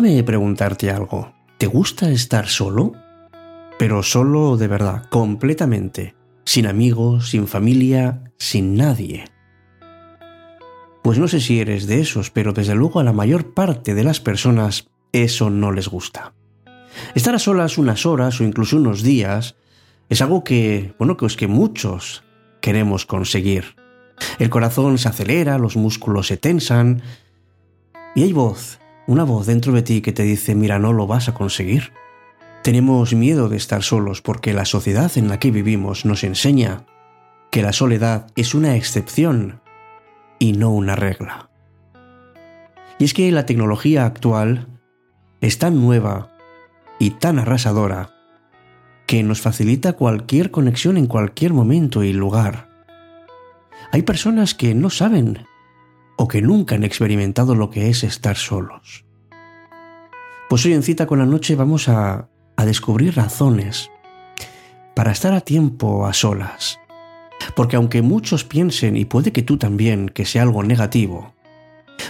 Déjame preguntarte algo. ¿Te gusta estar solo? Pero solo de verdad, completamente, sin amigos, sin familia, sin nadie. Pues no sé si eres de esos, pero desde luego a la mayor parte de las personas eso no les gusta. Estar a solas unas horas o incluso unos días es algo que, bueno, que es que muchos queremos conseguir. El corazón se acelera, los músculos se tensan y hay voz, una voz dentro de ti que te dice, mira, no lo vas a conseguir. Tenemos miedo de estar solos porque la sociedad en la que vivimos nos enseña que la soledad es una excepción y no una regla. Y es que la tecnología actual es tan nueva y tan arrasadora que nos facilita cualquier conexión en cualquier momento y lugar. Hay personas que no saben o que nunca han experimentado lo que es estar solos. Pues hoy en cita con la noche vamos a, a descubrir razones para estar a tiempo a solas. Porque aunque muchos piensen, y puede que tú también, que sea algo negativo,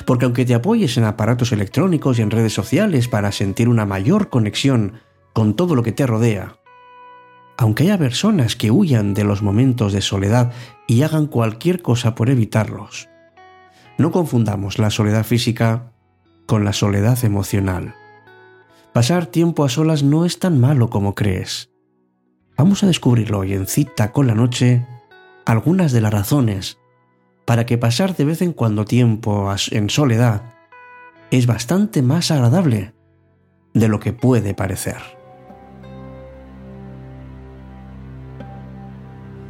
porque aunque te apoyes en aparatos electrónicos y en redes sociales para sentir una mayor conexión con todo lo que te rodea, aunque haya personas que huyan de los momentos de soledad y hagan cualquier cosa por evitarlos, no confundamos la soledad física con la soledad emocional. Pasar tiempo a solas no es tan malo como crees. Vamos a descubrirlo hoy en cita con la noche algunas de las razones para que pasar de vez en cuando tiempo en soledad es bastante más agradable de lo que puede parecer.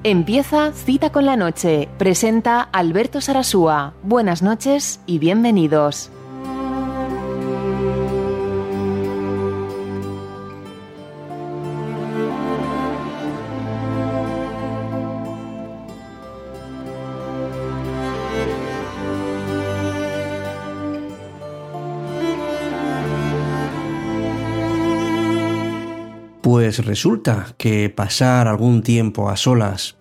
Empieza Cita con la Noche. Presenta Alberto Sarasúa. Buenas noches y bienvenidos. Resulta que pasar algún tiempo a solas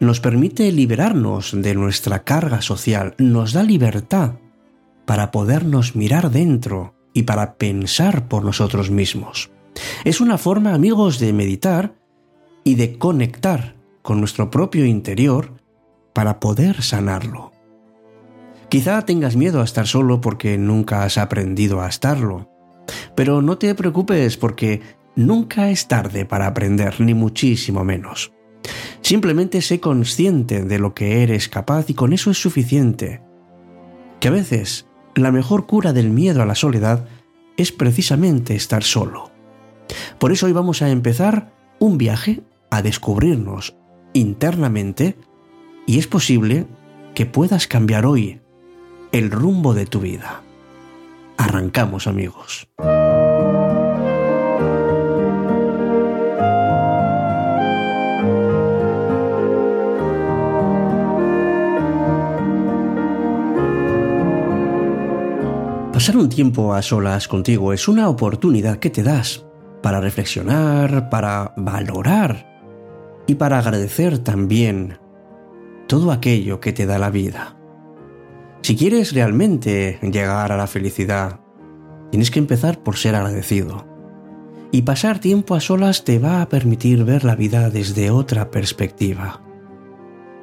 nos permite liberarnos de nuestra carga social, nos da libertad para podernos mirar dentro y para pensar por nosotros mismos. Es una forma, amigos, de meditar y de conectar con nuestro propio interior para poder sanarlo. Quizá tengas miedo a estar solo porque nunca has aprendido a estarlo, pero no te preocupes porque Nunca es tarde para aprender, ni muchísimo menos. Simplemente sé consciente de lo que eres capaz y con eso es suficiente. Que a veces la mejor cura del miedo a la soledad es precisamente estar solo. Por eso hoy vamos a empezar un viaje a descubrirnos internamente y es posible que puedas cambiar hoy el rumbo de tu vida. Arrancamos amigos. Pasar un tiempo a solas contigo es una oportunidad que te das para reflexionar, para valorar y para agradecer también todo aquello que te da la vida. Si quieres realmente llegar a la felicidad, tienes que empezar por ser agradecido. Y pasar tiempo a solas te va a permitir ver la vida desde otra perspectiva.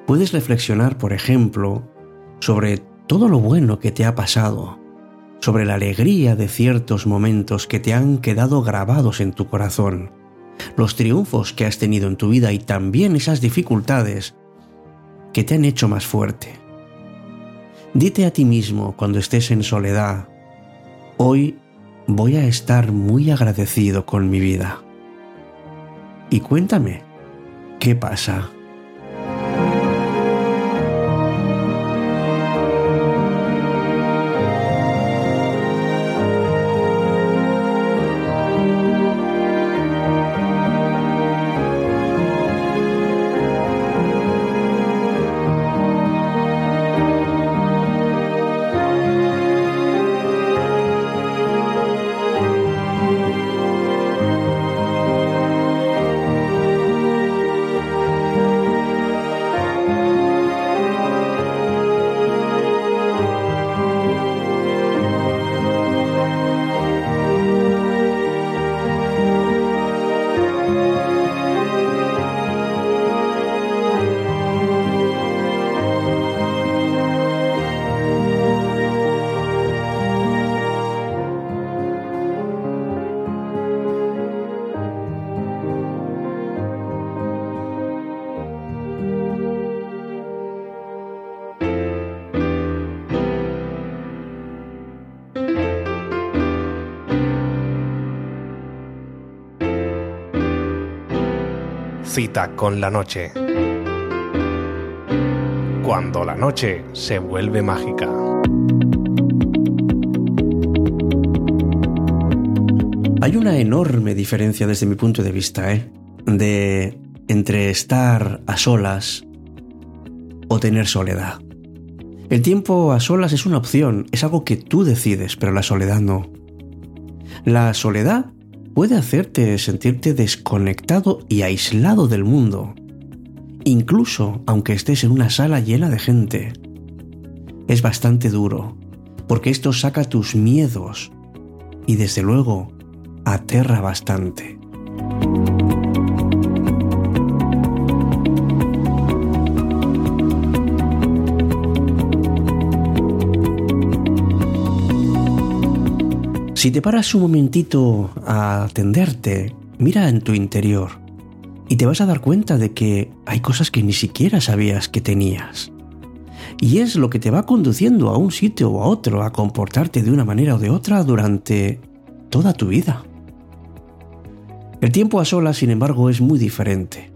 Puedes reflexionar, por ejemplo, sobre todo lo bueno que te ha pasado, sobre la alegría de ciertos momentos que te han quedado grabados en tu corazón, los triunfos que has tenido en tu vida y también esas dificultades que te han hecho más fuerte. Dite a ti mismo cuando estés en soledad, hoy voy a estar muy agradecido con mi vida. Y cuéntame, ¿qué pasa? Con la noche. Cuando la noche se vuelve mágica. Hay una enorme diferencia desde mi punto de vista, ¿eh? De entre estar a solas o tener soledad. El tiempo a solas es una opción, es algo que tú decides, pero la soledad no. La soledad puede hacerte sentirte desconectado y aislado del mundo, incluso aunque estés en una sala llena de gente. Es bastante duro, porque esto saca tus miedos y desde luego aterra bastante. Si te paras un momentito a atenderte, mira en tu interior y te vas a dar cuenta de que hay cosas que ni siquiera sabías que tenías. Y es lo que te va conduciendo a un sitio o a otro a comportarte de una manera o de otra durante toda tu vida. El tiempo a solas, sin embargo, es muy diferente,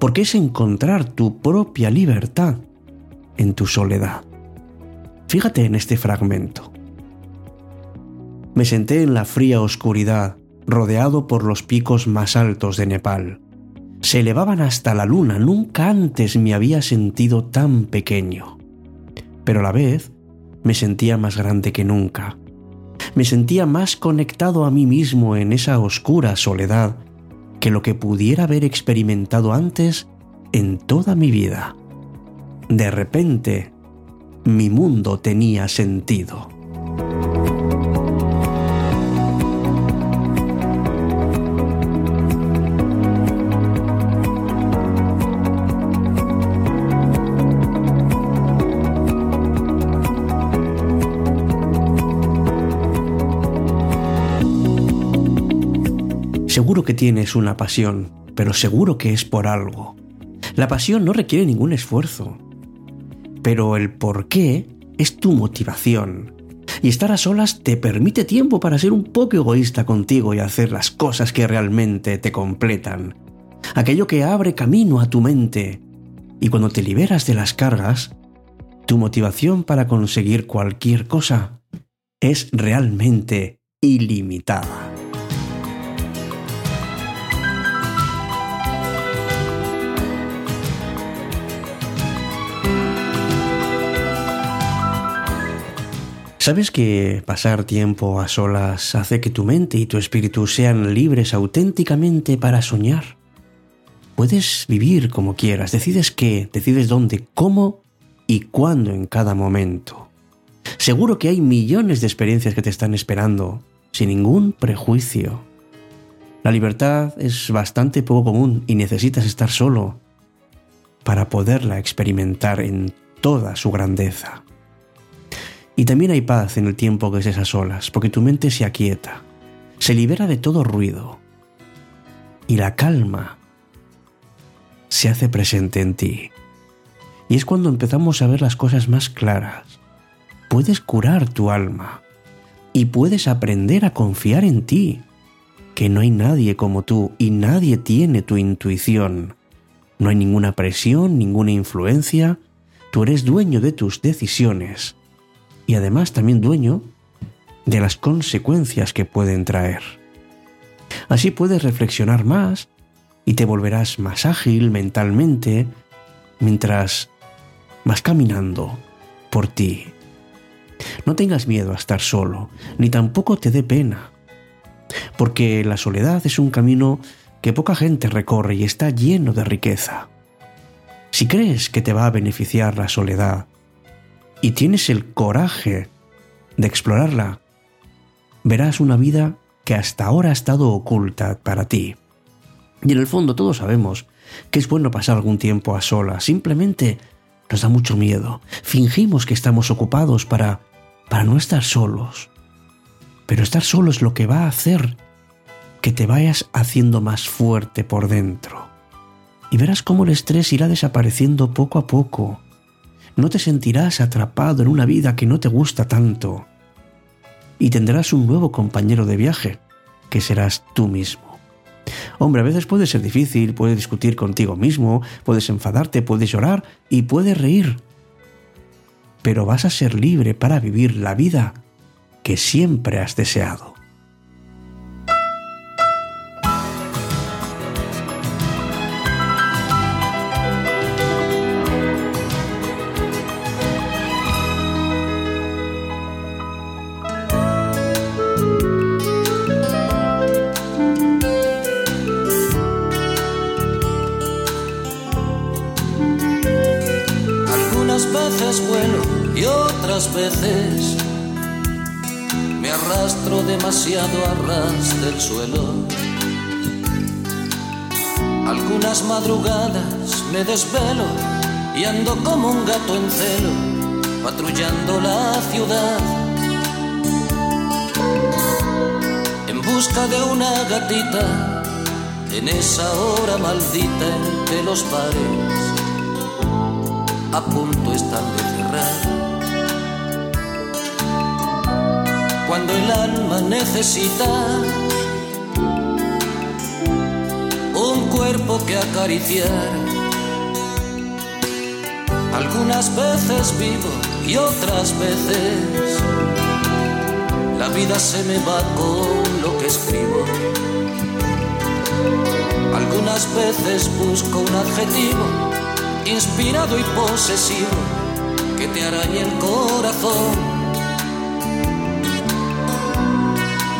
porque es encontrar tu propia libertad en tu soledad. Fíjate en este fragmento. Me senté en la fría oscuridad, rodeado por los picos más altos de Nepal. Se elevaban hasta la luna, nunca antes me había sentido tan pequeño. Pero a la vez me sentía más grande que nunca me sentía más conectado a mí mismo en esa oscura soledad que lo que pudiera haber experimentado antes en toda mi vida. De repente, mi mundo tenía sentido. Seguro que tienes una pasión, pero seguro que es por algo. La pasión no requiere ningún esfuerzo, pero el por qué es tu motivación. Y estar a solas te permite tiempo para ser un poco egoísta contigo y hacer las cosas que realmente te completan. Aquello que abre camino a tu mente. Y cuando te liberas de las cargas, tu motivación para conseguir cualquier cosa es realmente ilimitada. ¿Sabes que pasar tiempo a solas hace que tu mente y tu espíritu sean libres auténticamente para soñar? Puedes vivir como quieras, decides qué, decides dónde, cómo y cuándo en cada momento. Seguro que hay millones de experiencias que te están esperando, sin ningún prejuicio. La libertad es bastante poco común y necesitas estar solo para poderla experimentar en toda su grandeza. Y también hay paz en el tiempo que estés a solas, porque tu mente se aquieta, se libera de todo ruido y la calma se hace presente en ti. Y es cuando empezamos a ver las cosas más claras. Puedes curar tu alma y puedes aprender a confiar en ti, que no hay nadie como tú y nadie tiene tu intuición. No hay ninguna presión, ninguna influencia, tú eres dueño de tus decisiones y además también dueño de las consecuencias que pueden traer. Así puedes reflexionar más y te volverás más ágil mentalmente mientras vas caminando por ti. No tengas miedo a estar solo, ni tampoco te dé pena, porque la soledad es un camino que poca gente recorre y está lleno de riqueza. Si crees que te va a beneficiar la soledad, y tienes el coraje de explorarla, verás una vida que hasta ahora ha estado oculta para ti. Y en el fondo todos sabemos que es bueno pasar algún tiempo a solas, simplemente nos da mucho miedo. Fingimos que estamos ocupados para para no estar solos. Pero estar solo es lo que va a hacer que te vayas haciendo más fuerte por dentro. Y verás cómo el estrés irá desapareciendo poco a poco no te sentirás atrapado en una vida que no te gusta tanto. Y tendrás un nuevo compañero de viaje, que serás tú mismo. Hombre, a veces puede ser difícil, puedes discutir contigo mismo, puedes enfadarte, puedes llorar y puedes reír. Pero vas a ser libre para vivir la vida que siempre has deseado. Del suelo. Algunas madrugadas me desvelo y ando como un gato en celo, patrullando la ciudad. En busca de una gatita, en esa hora maldita entre los bares, a punto están de cerrar. Cuando el alma necesita un cuerpo que acariciar. Algunas veces vivo y otras veces la vida se me va con lo que escribo. Algunas veces busco un adjetivo inspirado y posesivo que te arañe el corazón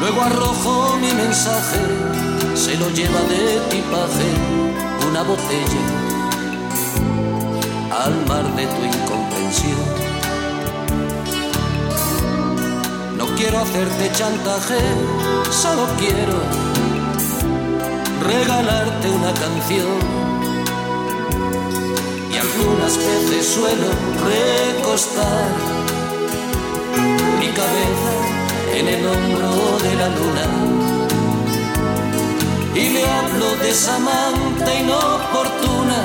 Luego arrojo mi mensaje, se lo lleva de tipaje una botella al mar de tu incomprensión. No quiero hacerte chantaje, solo quiero regalarte una canción. Y algunas veces suelo recostar mi cabeza en el hombro de la luna. Y le hablo de esa amante inoportuna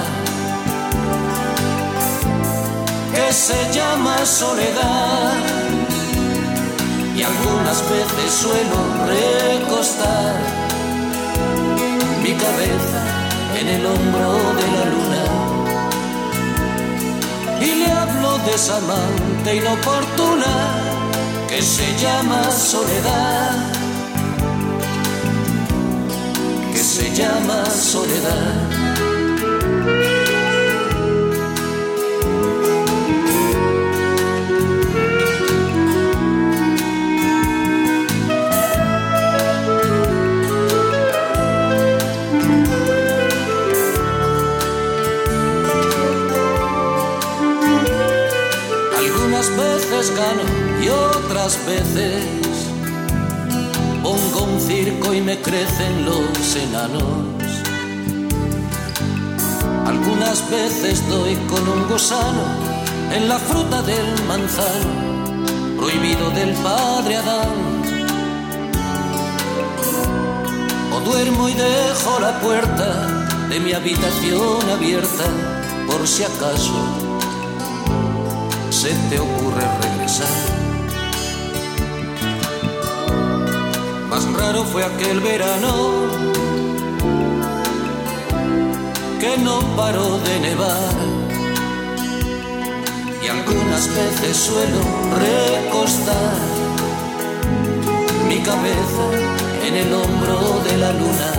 que se llama soledad. Y algunas veces suelo recostar mi cabeza en el hombro de la luna. Y le hablo de esa amante inoportuna que se llama soledad, que se llama soledad. Veces gano y otras veces pongo un circo y me crecen los enanos. Algunas veces doy con un gusano en la fruta del manzano, prohibido del padre Adán. O duermo y dejo la puerta de mi habitación abierta por si acaso se te ocurre regresar. raro fue aquel verano que no paró de nevar. Y algunas veces suelo recostar mi cabeza en el hombro de la luna.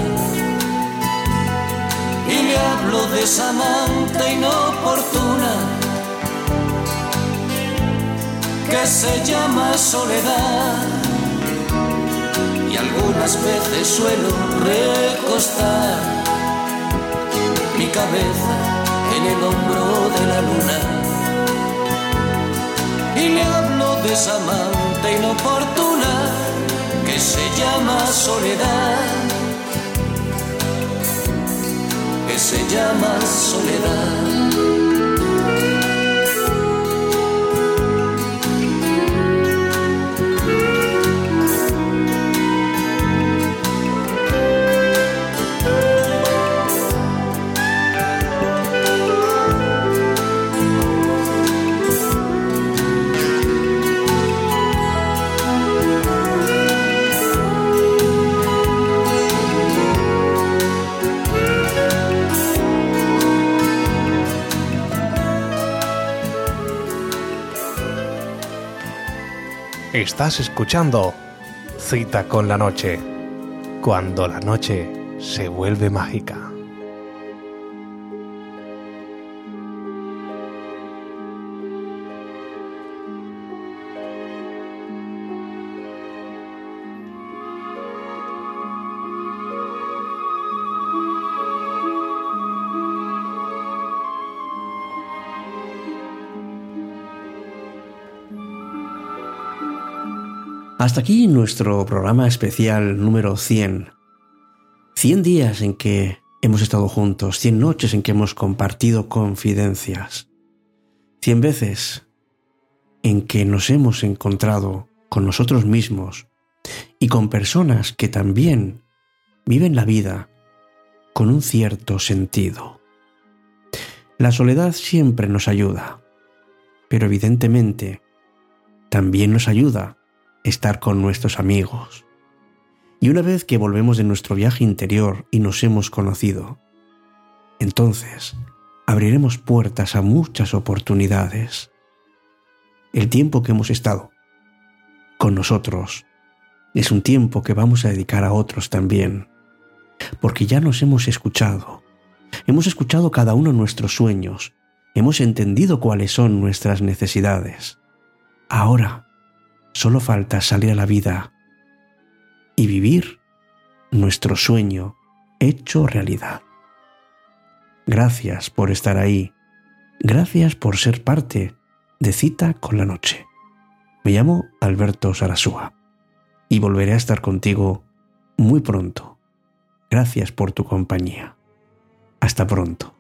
Y le hablo de esa amante inoportuna que se llama soledad. Algunas veces suelo recostar mi cabeza en el hombro de la luna. Y le hablo de esa amante inoportuna que se llama soledad, que se llama soledad. Estás escuchando Cita con la Noche, cuando la noche se vuelve mágica. Hasta aquí nuestro programa especial número 100. 100 días en que hemos estado juntos, 100 noches en que hemos compartido confidencias, 100 veces en que nos hemos encontrado con nosotros mismos y con personas que también viven la vida con un cierto sentido. La soledad siempre nos ayuda, pero evidentemente también nos ayuda estar con nuestros amigos. Y una vez que volvemos de nuestro viaje interior y nos hemos conocido, entonces abriremos puertas a muchas oportunidades. El tiempo que hemos estado con nosotros es un tiempo que vamos a dedicar a otros también, porque ya nos hemos escuchado, hemos escuchado cada uno nuestros sueños, hemos entendido cuáles son nuestras necesidades. Ahora Solo falta salir a la vida y vivir nuestro sueño hecho realidad. Gracias por estar ahí. Gracias por ser parte de Cita con la Noche. Me llamo Alberto Sarasúa y volveré a estar contigo muy pronto. Gracias por tu compañía. Hasta pronto.